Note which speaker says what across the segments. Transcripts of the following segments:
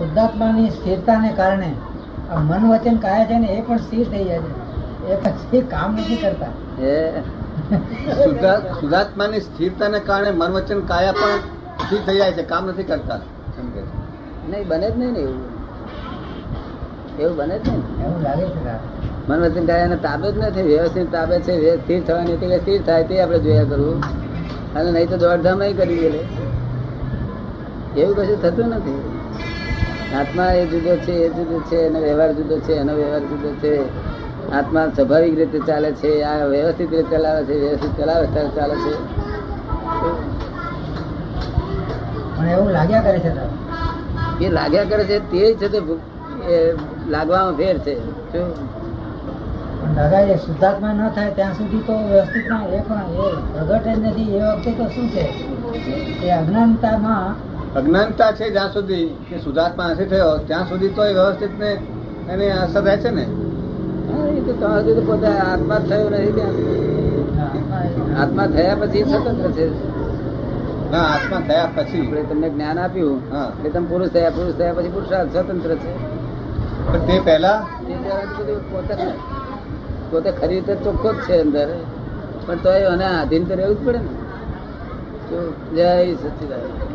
Speaker 1: શુદ્ધાત્માની સ્થિરતાને કારણે આ મન વચન કાયા છે ને એ પણ સ્થિર થઈ જાય છે. એ પછી કામ નથી કરતા.
Speaker 2: એ
Speaker 3: શુદ્ધા- શુદ્ધાત્માની સ્થિરતાને કારણે મન વચન કાયા પણ સ્થિર થઈ જાય છે કામ નથી કરતા.
Speaker 2: નહીં બને જ નહીં ને એવું. એવું બને જ નહીં
Speaker 1: એવું લાગે છે.
Speaker 2: મન વચન કાયા તાબે જ નથી વ્યવસ્થિત તાબે છે સ્થિર થવાની એટલે સ્થિર થાય તે આપણે જોયા કરવું. અને નહીં તો દોડધામ કરી ગયેલે એવું કશું થતું નથી. આત્મા એ જુદો છે એ જુદો છે એનો વ્યવહાર જુદો છે એનો વ્યવહાર જુદો છે. આત્મા સ્વાભાવિક રીતે ચાલે છે આ વ્યવસ્થિત રીતે ચલાવે છે વ્યવસ્થિત ચલાવે ત્યારે ચાલે છે.
Speaker 1: એવું લાગ્યા કરે છે.
Speaker 2: એ લાગ્યા કરે છે તે છે તે લાગવામાં ફેર છે.
Speaker 1: એ શુદ્ધાત્મા ન થાય ત્યાં સુધી તો વ્યવસ્થિત ના એ પણ એ પ્રગટ જ નથી. એ વખતે તો શું છે? એ અજ્ઞાનતામાં
Speaker 3: અજ્ઞાનતા છે જ્યાં સુધી કે સુધાર્થમાં નથી થયો ત્યાં સુધી તો એ વ્યવસ્થિત ને એની અસર રહે છે ને?
Speaker 2: ત્યાં સુધી તો પોતે આત્મા થયો નથી ત્યાં. આત્મા થયા પછી સ્વતંત્ર છે.
Speaker 3: ના આત્મા થયા પછી.
Speaker 2: આપણે તમને જ્ઞાન આપ્યું. એટલે તમે પુરુષ થયા પુરુષ થયા પછી પુરુષાર્થ સ્વતંત્ર છે.
Speaker 3: પણ તે પહેલા?
Speaker 2: પોતે પોતે ખરી રીતે ચોખ્ખો જ છે અંદર. પણ તો એને આધીન તો રહેવું જ પડે ને. જય સચિદાન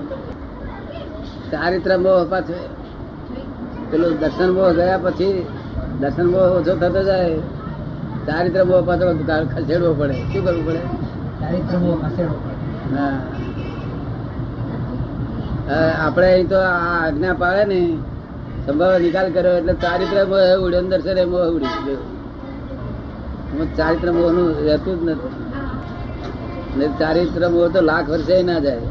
Speaker 2: ચારિત્ર મોહ પાછો પેલું દર્શન મોહ ગયા પછી દર્શન મોહ ઓછો થતો જાય. ચારિત્ર મોહ પાછો ખસેડવો પડે. શું કરવું પડે?
Speaker 1: ચારિત્ર મોહ ખસેડવો પડે.
Speaker 2: હા. આપણે અહીં તો આ આજ્ઞા પાડે ને સંભાવ નિકાલ કર્યો એટલે ચારિત્ર મોહ ઉડ્યો અંદર છે મોહ ઉડી ગયો. ચારિત્ર મોહનું રહેતું જ નથી. ચારિત્ર મોહ તો લાખ વર્ષે ના જાય.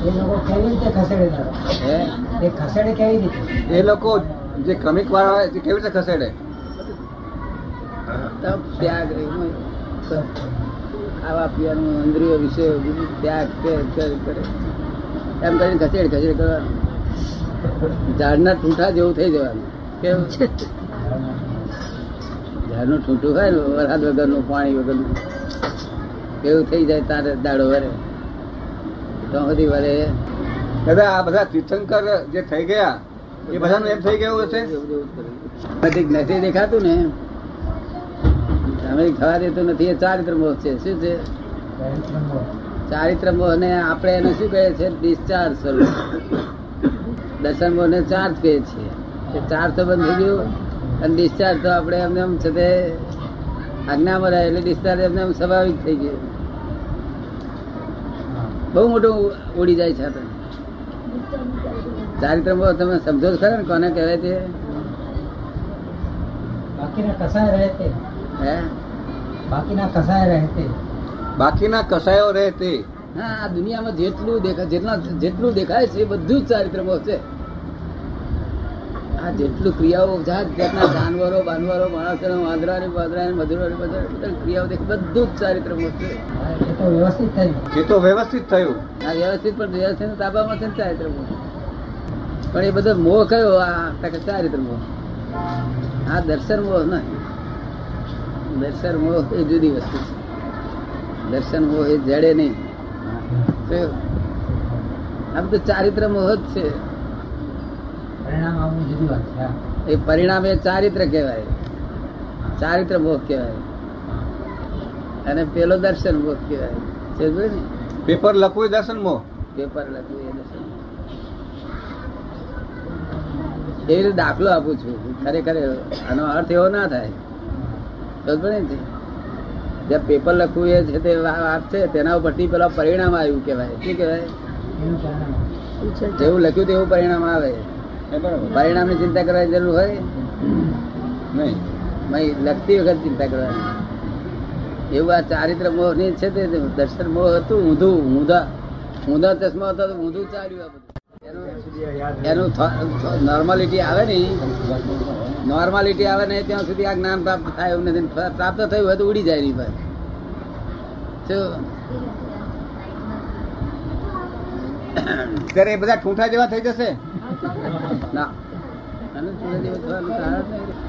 Speaker 1: એ લોકો કેવી રીતે ખસેડે
Speaker 2: હે?
Speaker 1: એ ખસેડે કેવી રીતે?
Speaker 3: એ લોકો જે ક્રમિક વાળા હોય તે કેવી રીતે ખસેડે?
Speaker 2: ત્યાગ ખાવા પીવાનું ઇન્દ્રિયો વિશે બીજું ત્યાગ કરે. એમ કરીને ખસેડ ખસેડ કરવાનું. ઝાડના ઠૂંઠા જેવું થઈ જવાનું. કેવું? ઝાડનું ઠૂંઠું હોય ને વરસાદ વગરનું પાણી વગરનું એવું થઈ જાય તારે દાડો વરે. તો સુધી વરે.
Speaker 3: આ બધા તીર્થંકર જે થઈ ગયા, એ બધાનું એમ થઈ ગયું હશે?
Speaker 2: નથી દેખાતું ને. અમે થવા દેતું નથી, એ ચારિત્ર મોહ છે. શું છે?
Speaker 1: ચારિત્ર મોહ.
Speaker 2: ને આપણે એને શું કહે છે? ડિસ્ચાર્જ સ્વરૂપ. દર્શન મોહ ને ચાર્જ કહે છે. એ ચાર્જ તો બંધ થઈ ગયું. અને ડિસ્ચાર્જ તો આપણે એમને એમ છે તે આજ્ઞામાં રહે, એટલે ડિસ્ચાર્જ એમને એમ સ્વાભાવિક થઈ ગયું. બહુ મોટું ઉડી જાય છે આપણે ચારિત્રમાં ચારિત્ર તમે સમજો છો ખરા ને કોને કહેવાય છે
Speaker 1: બાકીના કસાય રહે તે.
Speaker 2: હે?
Speaker 1: બાકીના કસાય રહે તે.
Speaker 3: બાકીના કસાયો રહે તે.
Speaker 2: હા આ દુનિયામાં જેટલું દેખાય જેટલા જેટલું દેખાય છે એ બધું જ ચારિત્ર છે. આ જેટલું ક્રિયાઓ જાત જાતના જાનવરો બાનવરો માણસો વાંદરા ને વાંદરા ને મધુરો ને બધા ક્રિયાઓ દેખ બધું જ ચારિત્ર છે.
Speaker 1: એ તો વ્યવસ્થિત થયું.
Speaker 3: એ તો વ્યવસ્થિત થયું.
Speaker 2: આ વ્યવસ્થિત પણ વ્યવસ્થિત તાબામાં છે ને ચારિત્ર મોહ પણ એ બધો મોહ કયો? આ કે ચારિત્ર મોહ આ દર્શન મોહ ને. દર્શન મોહ એ જુદી વસ્તુ છે. દર્શન મોહ એ જડે નહીં. કયો? આ બધું ચારિત્ર મોહ જ છે.
Speaker 1: પરિણામ આવવું જુદી વાત છે હા.
Speaker 2: એ પરિણામ એ ચારિત્ર કહેવાય. ચારિત્ર મોહ કહેવાય. અને પેલો દર્શન મોહ કહેવાય. ને?
Speaker 3: પેપર લખવું એ દર્શન મોહ
Speaker 2: પેપર લખવું એ દર્શન. એવી રીતે દાખલો આપું છું. ખરેખર આનો અર્થ એવો ના થાય. સમજો ને? જ્યાં પેપર લખવું એ છે તે વાત છે તેના ઉપરથી પેલા પરિણામ આવ્યું કહેવાય. શું કહેવાય? જેવું લખ્યું તેવું પરિણામ આવે.
Speaker 3: એ
Speaker 2: પરિણામની ચિંતા કરવાની જરૂર હોય?
Speaker 3: નહીં.
Speaker 2: નહીં. લખતી વખત ચિંતા કરવાની. એવું આ ચારિત્ર મોહની છે તે દર્શન મોહ હતું ઊંધું ઊંધા. ઊંધા ચશ્મા હતા તો ઊંધું ચાલ્યું આ બધું. એનું નોર્માલિટી આવે ને નોર્માલિટી આવે ને ત્યાં સુધી આ જ્ઞાન પ્રાપ્ત થાય એવું નથી. પ્રાપ્ત થયું હોય તો ઉડી જાય એની પર
Speaker 3: ત્યારે એ બધા ઠૂંઠા જેવા થઈ જશે?
Speaker 2: ના.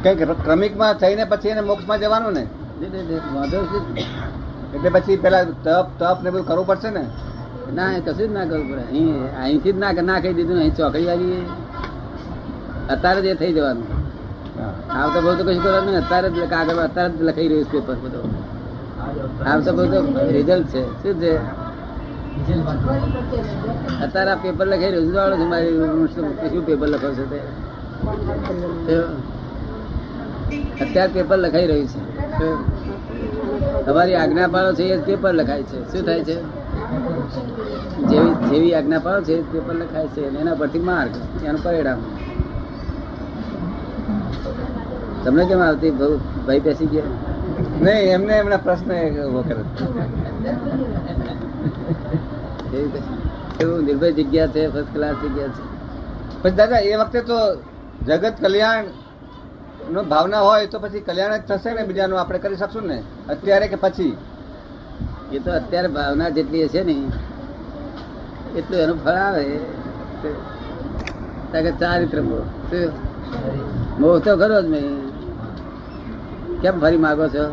Speaker 3: કંઈક ક્રમિકમાં થઈને પછી એને મોક્ષમાં જવાનું ને?
Speaker 2: છે.
Speaker 3: એટલે પછી પેલા તપ તપ ને બધું કરવું પડશે ને?
Speaker 2: ના કશું જ ના કરવું પડે. અહીં અહીંથી જ ના ના કહી દીધું અહીં ચોકડી આવી અત્યારે જ એ થઈ જવાનું. આવતા બહુ તો કશું કરવાનું નહીં. અત્યારે જ કાગળ અત્યારે જ લખાઈ રહ્યું છે પેપર બધું. આવતા બહુ તો રિઝલ્ટ છે. શું છે? અત્યારે આ પેપર લખાઈ રહ્યું છે. જાણો મારી શું પેપર લખો છો તે? અત્યારે પેપર લખાઈ રહ્યું છે. તમારી આજ્ઞા પાડો છે એ જ પેપર લખાય છે. શું થાય છે? જેવી જેવી આજ્ઞા પાડો છે એ પેપર લખાય છે એના પરથી માર્ક એનું પરિણામ. તમને કેમ આવતી ભાઈ બેસી ગયા?
Speaker 3: નહીં એમને એમના પ્રશ્ન ઊભો કરે
Speaker 2: એવું? નિર્ભય જગ્યા છે ફર્સ્ટ ક્લાસ જગ્યા છે?
Speaker 3: પછી દાદા એ વખતે તો જગત કલ્યાણ નો ભાવના હોય તો પછી કલ્યાણ જ થશે ને બીજાનું આપણે કરી શકશું ને? અત્યારે કે પછી?
Speaker 2: એ તો અત્યારે ભાવના જેટલી હશે ને, એટલું એનું ફળ આવે. ચારિત્ર મોહ? મોહ તો ખરો જ નહીં કેમ ફરી માગો છો?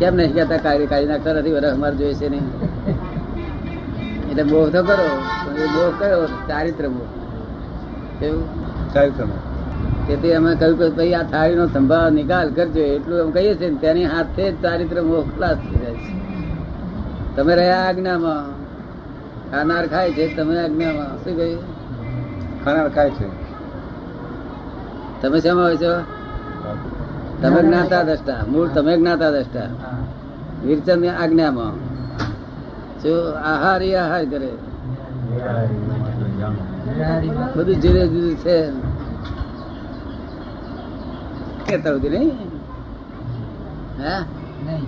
Speaker 2: કેમ નહીં કહેતા કાર્ય કાઢી નાખતા નથી વરસ અમારે જોઈએ છે નહીં એટલે મોહ તો કરો મોહ કયો? ચારિત્ર મોહ. એવું?
Speaker 3: ચારિત્રનો
Speaker 2: તેથી અમે કહ્યું કે ભાઈ આ થાળીનો સંભાવ નિકાલ કરજો એટલું એમ કહીએ છીએ ને તેની હાથે જ ચારિત્ર મોહ ખલાસ થઈ જાય છે. તમે રહ્યા આજ્ઞામાં? ખાનાર ખાય છે તમે આજ્ઞામાં? શું કહ્યું?
Speaker 3: ખાનાર ખાય છે.
Speaker 2: તમે શેમાં હોય છો? તમે જ્ઞાતા દ્રષ્ટા મૂળ તમે જ્ઞાતા દ્રષ્ટા વીરચંદ આજ્ઞામાં. જો આહાર એ આહાર કરે? બધું જુદે જુદું છે. કહેતા સુધી નહીં? હા?
Speaker 1: નહીં.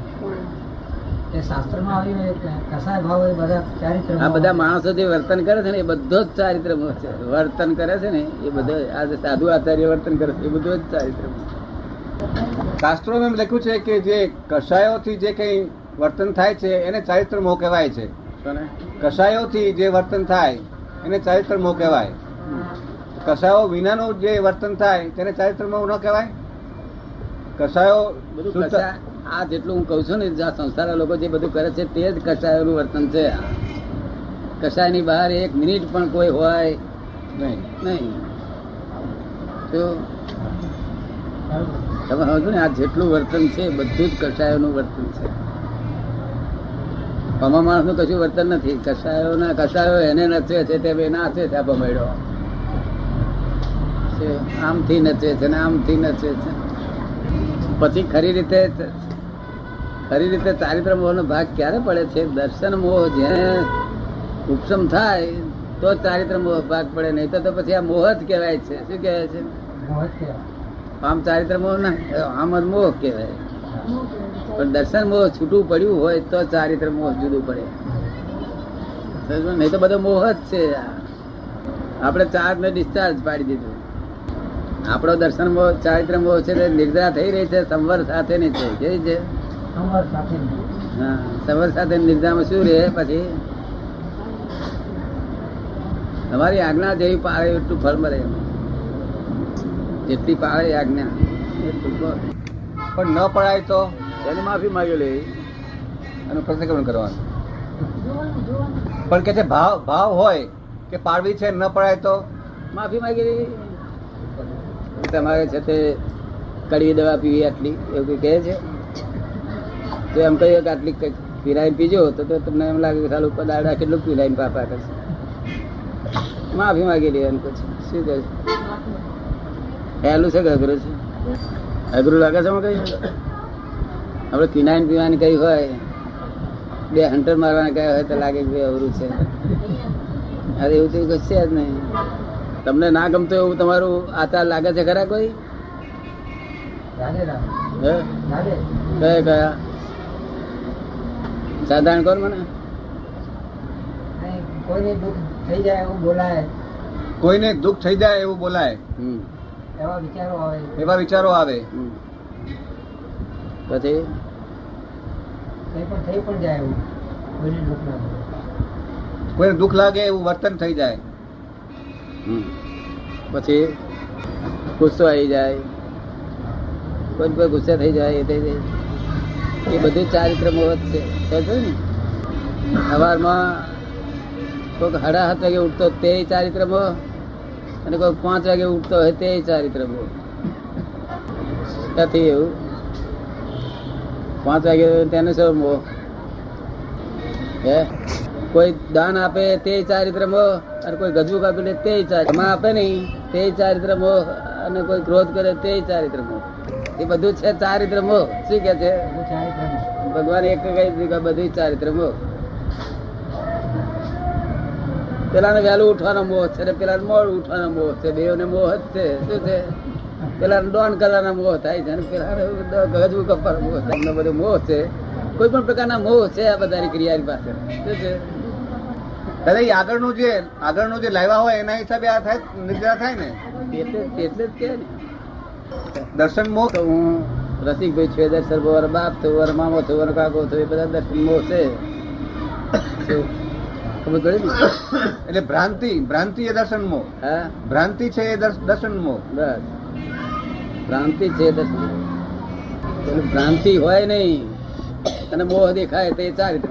Speaker 1: એ શાસ્ત્રમાં આવ્યું એ કસાય ભાવ એ બધા ચારિત્ર
Speaker 2: આ બધા માણસો જે વર્તન કરે છે ને એ બધો જ ચારિત્ર વર્તન કરે છે ને એ બધો આ સાધુ આચાર્ય વર્તન કરે છે એ બધું જ ચારિત્ર શાસ્ત્રો
Speaker 3: શાસ્ત્રોમાં એમ લખ્યું છે કે જે કષાયોથી જે કઈ વર્તન થાય છે એને ચારિત્ર મોહ કહેવાય છે? કષાયોથી જે વર્તન થાય એને ચારિત્ર મોહ કહેવાય. કષાયો વિનાનું જે વર્તન થાય તેને ચારિત્ર મોહ ન કહેવાય? કષાયો
Speaker 2: બધું આ જેટલું હું કહું છું ને આ સંસારના લોકો જે બધું કરે છે તે જ કસાયોનું વર્તન છે. કસાયની બહાર એક મિનિટ પણ કોઈ હોય
Speaker 3: નહીં.
Speaker 2: નહીં. તો તમે સમજો ને આ જેટલું વર્તન છે બધું જ કસાયોનું વર્તન છે. પમા માણસનું કશું વર્તન નથી. કસાયોના કસાયો એને નચે છે તે બે નાચે છે આ પમેડો આમથી નચે છે ને આમથી નચે છે. પછી ખરી રીતે ખરી રીતે ચારિત્ર મોહ નો ભાગ ક્યારે પડે છે? દર્શન મોહ જેને ઉપશમ થાય તો ચારિત્ર મોહ ભાગ પડે. નહીં તો પછી આ મોહ જ કહેવાય છે. શું કહેવાય છે?
Speaker 1: જ.
Speaker 2: આમ ચારિત્ર મોહ ના આમ જ મોહ કહેવાય. પણ દર્શન મોહ છૂટું પડ્યું હોય તો ચારિત્ર મોહ જુદું પડે. નહીં તો બધો મોહ જ છે આપણે ચાર્જ ને ડિસ્ચાર્જ પાડી દીધું. આપણો દર્શન મોહ ચારિત્ર મોહ છે તે નિદ્રા થઈ રહી છે સંવર સાથે ની છે કેવી છે? હા સંવર સાથે નિદ્રામાં શું રહે પછી? તમારી આજ્ઞા જેવી પાળે એટલું ફળ મળે જેટલી પાળે આજ્ઞા.
Speaker 3: પણ ન પડાય તો?
Speaker 2: એની માફી માંગી લે.
Speaker 3: એનું પ્રતિક્રમણ કરવાનું. પણ કે છે ભાવ ભાવ હોય કે પાડવી છે ન પડાય તો?
Speaker 2: માફી માંગી લે. તમારે છે તે કડવી દવા પીવી આટલી, એવું કઈ કહે છે? તો એમ કહીએ કે આટલી પીરાઈને પીજો, તો તમને એમ લાગે કે સાલું ઉપર દાડા કેટલું પીરાઈને પાપા કરશે. માફી માંગી લે એમ પછી. શું કહે પહેલું છે કે અઘરું છે? અઘરું લાગે છે કઈ આપણે કિનાઈન પીવાની કઈ હોય, બે હંટર મારવાના કઈ હોય તો લાગે કે અઘરું છે. અરે એવું તો કશું છે જ નહીં. તમને ના ગમતું એવું તમારું આચાર લાગે છે ખરા કોઈ. કયા કયા? સાધારણ કોણ મને?
Speaker 1: કોઈને દુઃખ થઈ જાય એવું બોલાય.
Speaker 3: કોઈને દુઃખ થઈ જાય એવું બોલાય.
Speaker 2: હમ.
Speaker 1: એવા વિચારો આવે.
Speaker 3: એવા વિચારો આવે.
Speaker 2: હમ. પછી?
Speaker 1: પણ થઈ પણ જાય એવું. કોઈને દુઃખ
Speaker 3: લાગે એવું વર્તન થઈ જાય.
Speaker 2: પછી ગુસ્સો આવી જાય. કોઈ કોઈ ગુસ્સે થઈ જાય, એ થઈ જાય. એ બધું ચારિત્ર મોહ છે. ને? સવારમાં કોઈક સાડા સાત વાગે ઉઠતો તે ચારિત્ર મોહ અને કોઈ પાંચ વાગે ઉઠતો હોય તે ચારિત્ર મોહ નથી એવું. પાંચ વાગે તેને શું મોહ હે? કોઈ દાન આપે તે ચારિત્ર મોહ, અને કોઈ ગજવું કાપી લે તે ચારિત્ર આપે નહીં, તે ચારિત્ર મોહ, અને કોઈ ક્રોધ કરે તે ચારિત્ર મોહ. એ બધું છે ચારિત્ર મોહ. શું કે છે? ભગવાન એક કહી દીધું બધું ચારિત્ર મોહ. પેલાને વહેલું ઉઠવાનો મોહ છે પેલા મોડ ઉઠવાનો મોહ છે બેઓને મોહ જ છે. શું છે? પેલા દોન કરવાના મોહ થાય છે, અને પેલા ગજવું કપવાનો મોહ એમનો બધો મોહ છે. કોઈ પણ પ્રકારના મોહ છે આ બધાની ક્રિયાની પાસે શું છે?
Speaker 3: દાદા એ આગળનું જે આગળનું જે લાવ્યા હોય એના હિસાબે આ થાય નિદ્રા થાય ને?
Speaker 2: એટલે જ કે
Speaker 3: દર્શન મો
Speaker 2: તો હું રસિકભાઈ છું એ દર્શન બાપ છું વર મામો છું વર કાકો તો એ બધા દર્શન મો છે
Speaker 3: એટલે ભ્રાંતિ ભ્રાંતિ એ દર્શન મો
Speaker 2: હા.
Speaker 3: ભ્રાંતિ છે એ દર્શન મો
Speaker 2: બસ. ભ્રાંતિ છે દર્શન એટલે ભ્રાંતિ હોય નહીં. અને મોહ દેખાય તે ચારિત્ર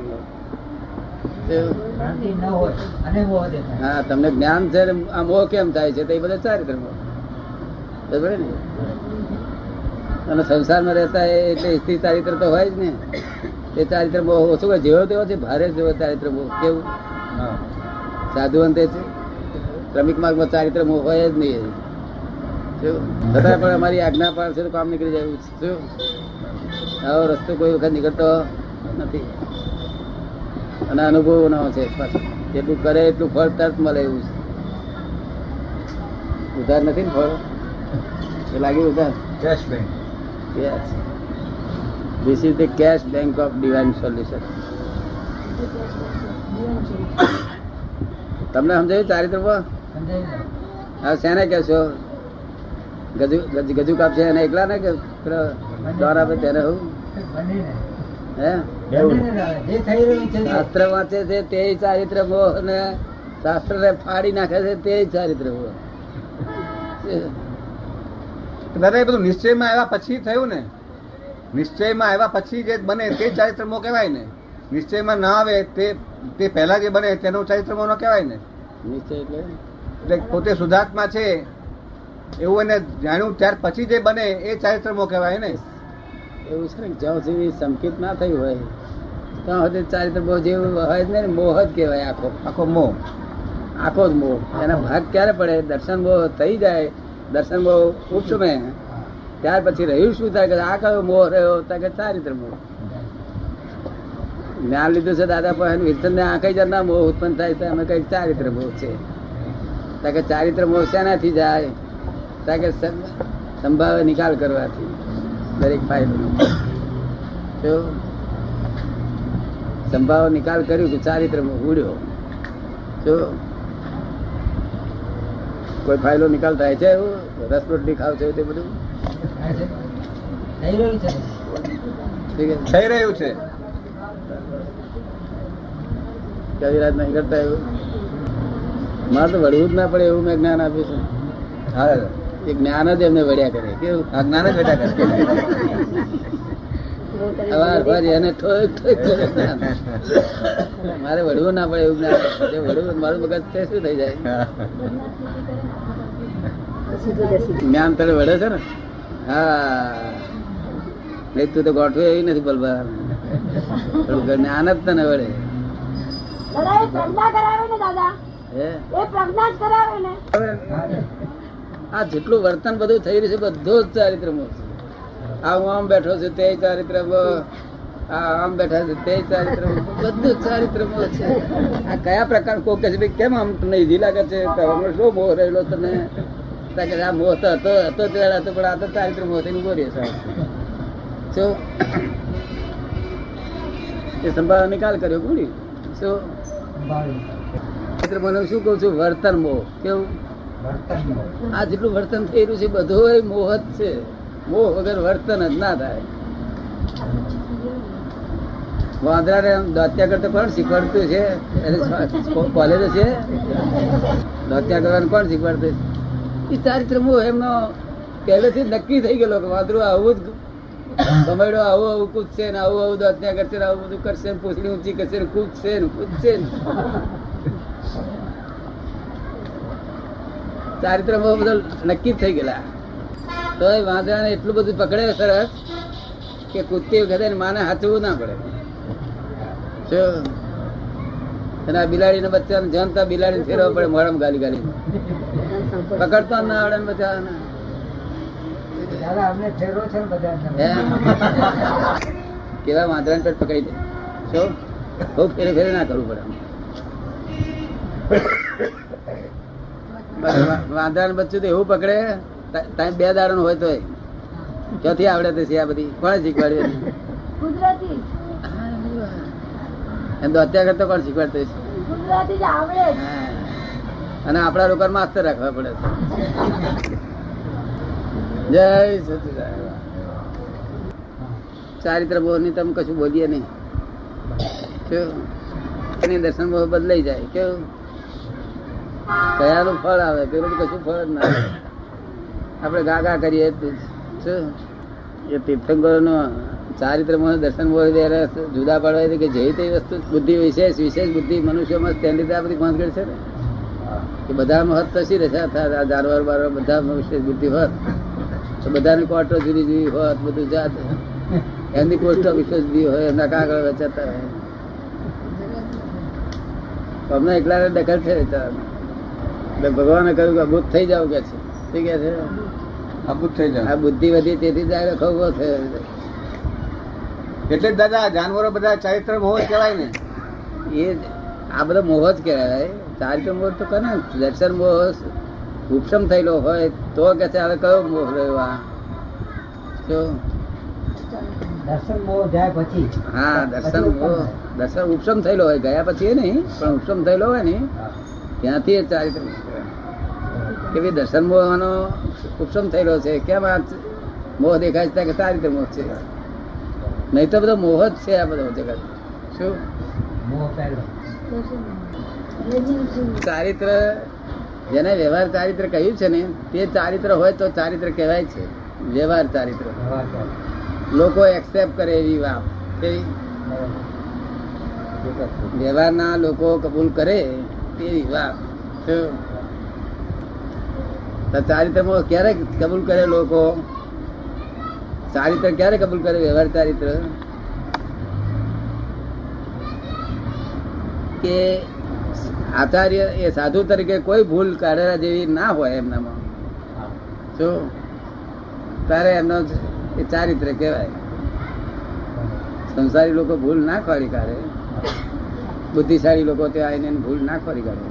Speaker 2: હા તમને જ્ઞાન છે આ મોહ કેમ થાય છે તે બધા ચારિત્ર મોહ બરાબર ને? અને સંસારમાં રહેતા એ એટલે સ્ત્રી ચારિત્ર તો હોય જ ને. તે ચારિત્ર મોહ ઓછો હોય. જેવો તેવો છે ભારે જેવો ચારિત્ર મોહ કેવું?
Speaker 3: હા.
Speaker 2: સાધુવંતે છે. શ્રમિક માર્ગમાં ચારિત્ર મોહ હોય જ નહીં? છતાં પણ અમારી આજ્ઞા પાડશે તો કામ નીકળી જાય. શું? આવો રસ્તો કોઈ વખત નીકળતો નથી. અને અનુભવ નો છે. જેટલું કરે એટલું ફળ તરત મળે એવું છે. ઉધાર નથી ને ફળ? એ લાગ્યું ઉધાર?
Speaker 3: Cash bank
Speaker 2: yes this is the cash bank of divine solution તમને સમજાયું ચારિત્રમાં હા શેને કહેશો? ગજુ ગજુ કાપશે એને એકલા ને કે? દ્વારા તેને હું? હે? શાસ્ત્ર વાંચે છે તે ચારિત્ર મોહ અને શાસ્ત્ર ને ફાડી નાખે છે તે ચારિત્ર મોહ.
Speaker 3: દાદા એ બધું નિશ્ચયમાં આવ્યા પછી થયું ને? નિશ્ચયમાં આવ્યા પછી જે બને તે ચારિત્ર મોહ કહેવાય ને? નિશ્ચયમાં ના આવે તે તે પહેલા જે બને તેનું ચારિત્ર મોહ ન કહેવાય ને?
Speaker 2: નિશ્ચય એટલે?
Speaker 3: એટલે પોતે શુદ્ધાત્મા છે એવું એને જાણ્યું ત્યાર પછી જે બને એ ચારિત્ર મોહ કહેવાય ને?
Speaker 2: એવું છે ને જ્યાં સુધી સંકેત ના થયું હોય, ત્યાં સુધી ચારિત્ર મોહ જેવું હોય ને, મોહ જ કહેવાય આખો
Speaker 3: આખો મોહ.
Speaker 2: આખો જ મોહ. એના ભાગ ક્યારે પડે? દર્શન બહુ થઈ જાય, દર્શન બહુ ઉપસમે ત્યાર પછી રહ્યું શું? થાય કે આ કયો મોહ રહ્યો, ત્યાં કે ચારિત્ર મોહ. જ્ઞાન લીધું છે દાદા પણ વિરસન ને આંખે જરના મોહ ઉત્પન્ન થાય તો અમે કઈ ચારિત્ર મોહ છે. ત્યાં કે ચારિત્ર મોહ શેનાથી જાય? ત્યાં કે સંભાવે નિકાલ કરવાથી. દરેક ભાઈ તો સંભાવ નિકાલ કર્યો કે ચારિત્ર મોહ ઉડ્યો. તો કોઈ ફાઇલો નિકાલ થાય છે એવું? રસપ્રોટ નિકાલ ખાવ છે તે બધું?
Speaker 1: થઈ રહ્યું છે.
Speaker 2: કવિરાજ નહીં કરતા એવું? મારે તો વળવું જ ના પડે એવું મેં જ્ઞાન આપ્યું છે.
Speaker 3: હા.
Speaker 2: એ જ્ઞાન જ એમને વળ્યા કરે. કેવું?
Speaker 3: જ્ઞાન જ વળ્યા કરે.
Speaker 2: અવાર એને ઠોક ઠોક મારે વળવું ના પડે એવું જ્ઞાન. જે વળવું મારું મગજ તે શું થઈ જાય? જ્ઞાન તને વળે છે ને? હા. નહીં તું તો ગોઠવે એવી નથી બલબા જ્ઞાન જ તને વળે.
Speaker 4: દાદા એ પ્રજ્ઞા કરાવે ને દાદા?
Speaker 2: હે?
Speaker 4: એ પ્રજ્ઞા જ કરાવે ને?
Speaker 2: આ જેટલું વર્તન બધું થઈ રહ્યું છે બધું જ ચારિત્ર છે. આ હું આમ બેઠો છું તે ચારિત્ર આમ બેઠા છે તે ચારિત્ર બધું ચારિત્ર મોહ છે. આ કયા પ્રકાર કોઈ કહે છે ભાઈ કેમ આમ તમને ઈજી લાગે છે? હમણાં શું મોહ રહેલો તને કે આ મોહ તો હતો હતો ત્યારે હતો પણ આ તો ચારિત્ર મોહ થઈને બોરીએ સાહેબ શું એ સંભાળ નિકાલ કર્યો કોની? શું
Speaker 1: ચિત્ર
Speaker 2: મને મોહને શું કહું છું વર્તન મોહ કેવું. આ જેટલું વર્તન થઈ રહ્યું છે બધું મોહ જ છે. મોહ વગર વર્તન જ ના થાય. વાંદરાને દાત્યા કરતા કોણ શીખવાડતું છે? કોલેજ છે? દાત્યા કરવાનું કોણ શીખવાડતું છે? એ ચારિત્ર મોહ એમનો પહેલેથી નક્કી થઈ ગયેલો કે વાંદરું આવું જ સમયડો આવું આવું કૂદશે ને આવું આવું દાંત્યા કરશે ને આવું બધું કરશે ને પૂછડી ઊંચી કરશે ને કૂદશે ને કૂદશે ને. ચારિત્ર બધું નક્કી થઈ ગયેલા. તો એ વાંદરાને એટલું બધું પકડે સરસ કે કૂદતી વખતે માને હાથવું ના પડે? અને આ બિલાડીને બચ્ચાને જનતા બિલાડીને ફેરવવા પડે મોડમ ગાલી ગાલી પકડતો ના આવડે ને
Speaker 1: અમને ઠેરો છે ને
Speaker 2: કેવા પેટ પકડી દે. શું બહુ ફેરે ફેરે ના કરવું પડે. વાંદરાને બચ્ચું તો એવું પકડે ટાઈમ બે દાડો હોય તો ક્યાંથી આવડે તે છે આ બધી? કોણે
Speaker 4: ગુજરાતી.
Speaker 2: એમ તો અત્યારે કરતા કોણ શીખવાડતો હશે?
Speaker 4: ગુજરાતી જ આવડે
Speaker 2: અને આપણા લોકો માસ્તર રાખવા પડે છે. જય સચિદાનંદ. ચારિત્ર બોધની તમે કશું બોલીએ નહીં. કેવું? દર્શન બહુ બદલાઈ જાય. કેવું? કયાનું ફળ આવે? પેલું કશું ફળ ના આવે. આપણે ગા ગા કરીએ શું? એ તીર્થંકરો નો ચારિત્ર દર્શન હોય ત્યારે જુદા પાડવા કે જે તે વસ્તુ બુદ્ધિ વિશેષ વિશેષ બુદ્ધિ મનુષ્યમાં તેની આ બધી ભાંગડ છે ને? કે બધામાં હદ તસી રહેશે આ જાનવર બારવર બધા વિશેષ બુદ્ધિ હોત. તો બધાની કોટો જુદી જુદી હોત બધું જાત. એમની પોસ્ટ વિશેષ જુદી હોય એમના કાગળ વેચાતા હોય. અમને એકલા દખલ છે વિચારવામાં. એટલે ભગવાને કહ્યું કે અભૂત થઈ જાવ કે છે. શું કે છે?
Speaker 3: અભૂત થઈ
Speaker 2: આ બુદ્ધિ વધી તેથી જાય ખોખો છે.
Speaker 3: એટલે દાદા જાનવરો બધા ચારિત્ર મોહ જ કહેવાય ને.
Speaker 2: એ આ બધા મોહ જ કહેવાય. ચારિત્ર મોહ તો કરે દર્શન મોહ ઉપશમ થયેલો હોય તો કે છે હવે કયો મોહ રહ્યો આ? શું
Speaker 1: દર્શન મોહ જાય પછી.
Speaker 2: હા દર્શન મોહ દર્શન ઉપશમ થયેલો હોય. ગયા પછી એ નહીં પણ ઉપશમ થયેલો હોય ને. ત્યાંથી ચારિત્ર. કે ભાઈ દર્શન મોહનો ઉપશમ થયેલો છે. કેમ આ મોહ દેખાય છે? કે ચારિત્ર મોહ છે. નહીં તો બધો મોહ જ છે આ બધો જગત. શું? ચારિત્ર જેને વ્યવહાર ચારિત્ર કહ્યું છે ને તે ચારિત્ર હોય તો ચારિત્ર કહેવાય છે. વ્યવહાર ચારિત્ર. લોકો એક્સેપ્ટ કરે એવી વાત? વ્યવહારના લોકો કબૂલ કરે તેવી વાત? ચારિત્રમાં ક્યારે કબૂલ કરે લોકો? ચારિત્ર ક્યારે કબૂલ કરે વ્યવહાર ચારિત્ર? કે આચાર્ય એ સાધુ તરીકે કોઈ ભૂલ કાઢેલા જેવી ના હોય એમનામાં. શું? તારે એમનો એ ચારિત્ર કહેવાય. સંસારી લોકો ભૂલ ના ખોરી કાઢે. બુદ્ધિશાળી લોકો ત્યાં આવીને ભૂલ ના ખોરી કરો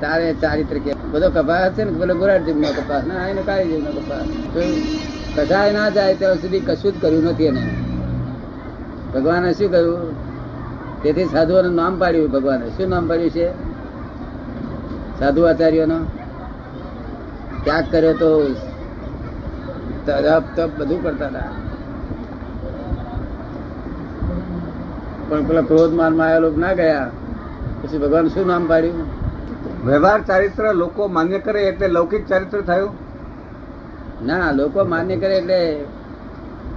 Speaker 2: તારે ચારિત્ર કે બધો કપાસ છે ને પેલો ગોરાટ જેમનો કપાસ. ના, આવીને કાળી જેમનો કપાસ. કસાય ના જાય ત્યાં સુધી કશું જ કર્યું નથી એને. ભગવાને શું કહ્યું તેથી સાધુઓનું નામ પાડ્યું ભગવાને. શું નામ પાડ્યું છે? સાધુ આચાર્યોનો ત્યાગ કર્યો તો તપ તપ બધું કરતા હતા. પણ પેલા ક્રોધ માન માયા આવેલો ના ગયા. પછી ભગવાન શું નામ પાડ્યું?
Speaker 3: વ્યવહાર ચારિત્ર લોકો માન્ય કરે એટલે લૌકિક ચારિત્ર થયું?
Speaker 2: ના લોકો માન્ય કરે એટલે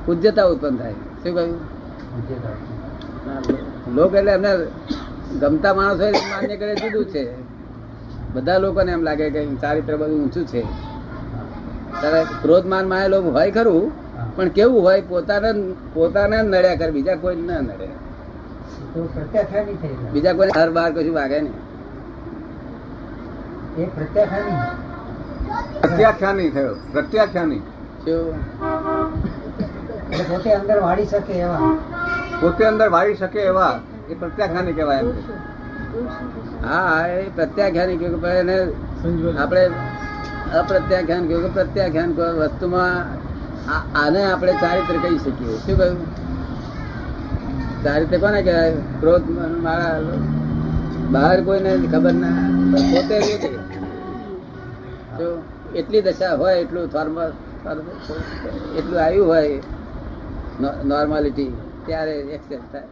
Speaker 2: પૂજ્યતા ઉત્પન્ન થાય. શું કહ્યું? લોક એટલે એમને ગમતા માણસો એ માન્ય કરે જુદું છે. બધા લોકોને એમ લાગે કે ચારિત્ર બધું ઊંચું છે. ત્યારે ક્રોધ માન માયા આવેલો હોય ખરું પણ કેવું હોય પોતાને પોતાને નડ્યા કરે બીજા કોઈ ના નડે
Speaker 1: તો પ્રત્યાખ્યાની થઈ જાય.
Speaker 2: બીજા કોઈ હર બાર કશું વાગે નહીં.
Speaker 1: એ પ્રત્યાખ્યાની
Speaker 3: પ્રત્યાખ્યાની થયો. પ્રત્યાખ્યાની.
Speaker 1: પોતે અંદર વાળી શકે એવા.
Speaker 3: પોતે અંદર વાળી શકે એવા. એ પ્રત્યાખ્યાની કહેવાય એમ.
Speaker 2: હા એ પ્રત્યાખ્યાની કહ્યું કે એને આપણે અપ્રત્યાખ્યાન કહ્યું કે પ્રત્યાખ્યાન વસ્તુમાં આને આપણે ચારિત્ર કહી શકીએ. શું કહ્યું? ચારિત્ર કોને કહેવાય? ક્રોધ મારા બહાર કોઈને ખબર ના પોતે જો એટલી દશા હોય, એટલું ફોર્મલ એટલું આવ્યું હોય નોર્માલિટી ત્યારે એક્સેપ્ટ થાય.